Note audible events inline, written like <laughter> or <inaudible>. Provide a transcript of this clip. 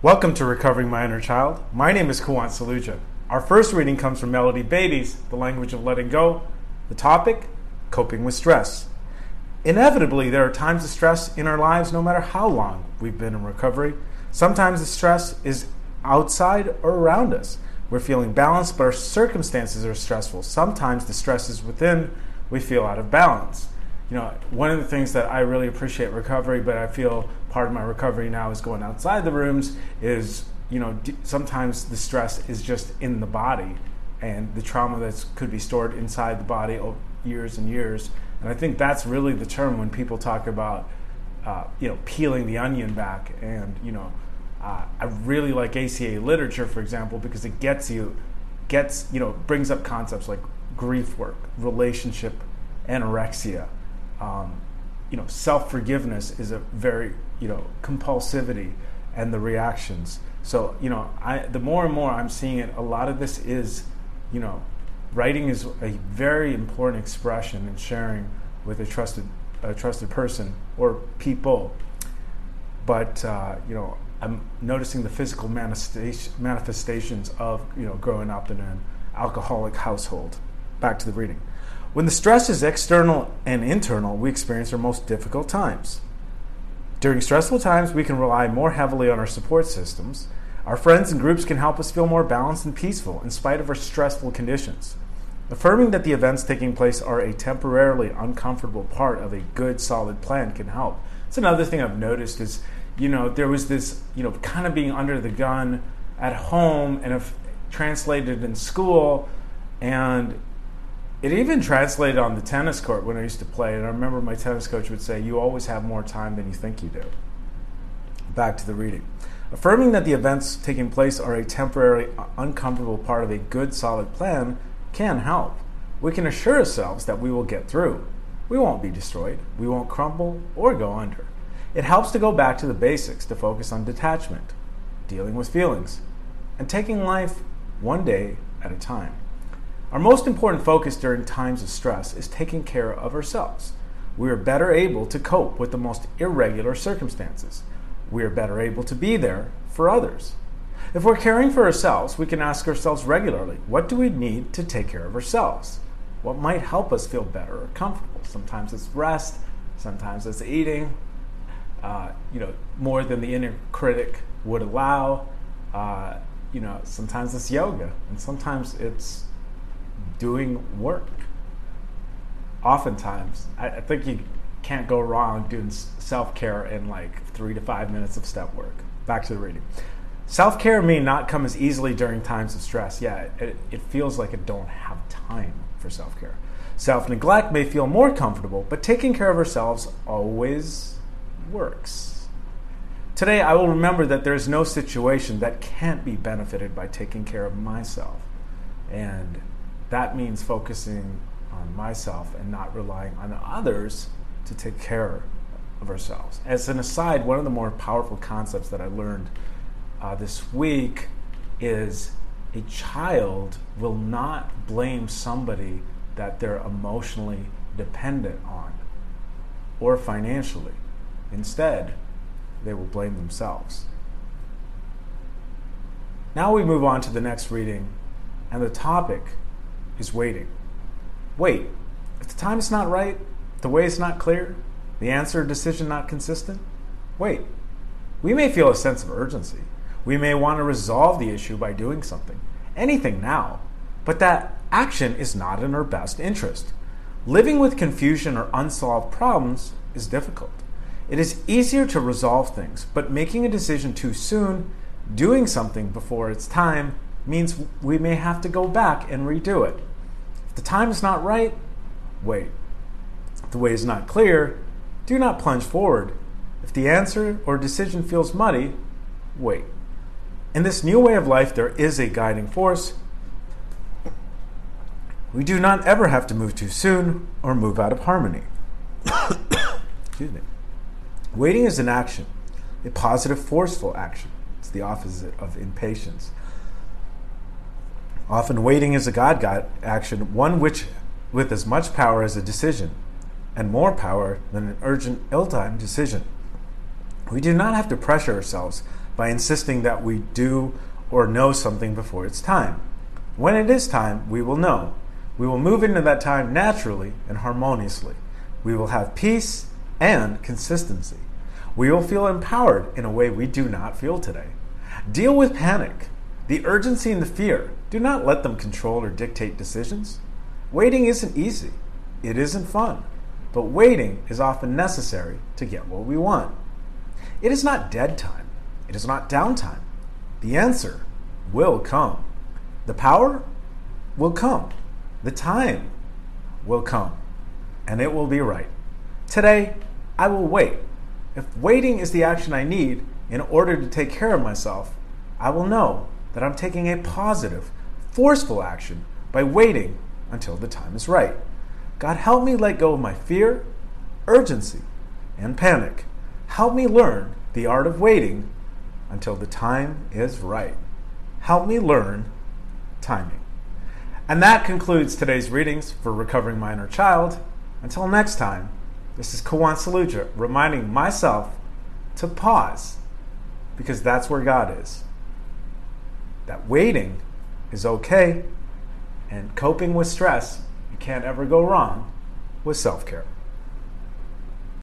Welcome to Recovering My Inner Child. My name is Kuwant Saluja. Our first reading comes from Melody Beattie's The Language of Letting Go. The topic Coping with Stress. Inevitably, there are times of stress in our lives no matter how long we've been in recovery. Sometimes the stress is outside or around us. We're feeling balanced, but our circumstances are stressful. Sometimes the stress is within, we feel out of balance you know, one of the things that I really appreciate recovery, but I feel part of my recovery now is going outside the rooms, is, you know, sometimes the stress is just in the body and the trauma that could be stored inside the body over years and years. And I think that's really the term when people talk about, uh, you know, peeling the onion back. And, you know, uh, I really like ACA literature, for example, because it gets you, gets, you know, brings up concepts like grief work, relationship, anorexia, um, you know, self forgiveness is a very, you know, compulsivity and the reactions. So, you know, I the more and more I'm seeing it, a lot of this is, you know, writing is a very important expression and sharing with a trusted a trusted person or people. But uh, you know, I'm noticing the physical manifestations of you know growing up in an alcoholic household. Back to the reading. When the stress is external and internal, we experience our most difficult times. During stressful times, we can rely more heavily on our support systems. Our friends and groups can help us feel more balanced and peaceful in spite of our stressful conditions. Affirming that the events taking place are a temporarily uncomfortable part of a good, solid plan can help. It's another thing I've noticed is, you know, there was this, you know, kind of being under the gun at home and if translated in school, and it even translated on the tennis court when I used to play. And I remember my tennis coach would say, You always have more time than you think you do. Back to the reading. Affirming that the events taking place are a temporary, uncomfortable part of a good, solid plan can help. We can assure ourselves that we will get through. We won't be destroyed. We won't crumble or go under. It helps to go back to the basics to focus on detachment, dealing with feelings, and taking life one day at a time. Our most important focus during times of stress is taking care of ourselves. We are better able to cope with the most irregular circumstances. We are better able to be there for others. If we're caring for ourselves, we can ask ourselves regularly what do we need to take care of ourselves? What might help us feel better or comfortable? Sometimes it's rest, sometimes it's eating, uh, you know, more than the inner critic would allow. Uh, you know, sometimes it's yoga, and sometimes it's doing work. Oftentimes, I, I think you can't go wrong doing self care in like three to five minutes of step work. Back to the reading. Self care may not come as easily during times of stress. Yeah, it, it feels like I don't have time for self care. Self neglect may feel more comfortable, but taking care of ourselves always works. Today, I will remember that there is no situation that can't be benefited by taking care of myself. And that means focusing on myself and not relying on others to take care of ourselves. As an aside, one of the more powerful concepts that I learned uh, this week is a child will not blame somebody that they're emotionally dependent on or financially. Instead, they will blame themselves. Now we move on to the next reading, and the topic is waiting. Wait, if the time is not right, the way is not clear, the answer or decision not consistent, wait. We may feel a sense of urgency. We may want to resolve the issue by doing something, anything now, but that action is not in our best interest. Living with confusion or unsolved problems is difficult. It is easier to resolve things, but making a decision too soon, doing something before it's time, means we may have to go back and redo it. The time is not right, wait. If the way is not clear, do not plunge forward. If the answer or decision feels muddy, wait. In this new way of life, there is a guiding force. We do not ever have to move too soon or move out of harmony. <coughs> Excuse me. Waiting is an action, a positive, forceful action. It's the opposite of impatience. Often waiting is a God God action, one which with as much power as a decision, and more power than an urgent, ill timed decision. We do not have to pressure ourselves by insisting that we do or know something before it's time. When it is time, we will know. We will move into that time naturally and harmoniously. We will have peace and consistency. We will feel empowered in a way we do not feel today. Deal with panic, the urgency and the fear. Do not let them control or dictate decisions. Waiting isn't easy, it isn't fun, but waiting is often necessary to get what we want. It is not dead time, it is not downtime. The answer will come. The power will come. The time will come. And it will be right. Today, I will wait. If waiting is the action I need in order to take care of myself, I will know that I'm taking a positive, forceful action by waiting until the time is right. God, help me let go of my fear, urgency, and panic. Help me learn the art of waiting until the time is right. Help me learn timing. And that concludes today's readings for Recovering My Inner Child. Until next time, this is Kawan Saluja reminding myself to pause because that's where God is. That waiting is okay and coping with stress, you can't ever go wrong with self care.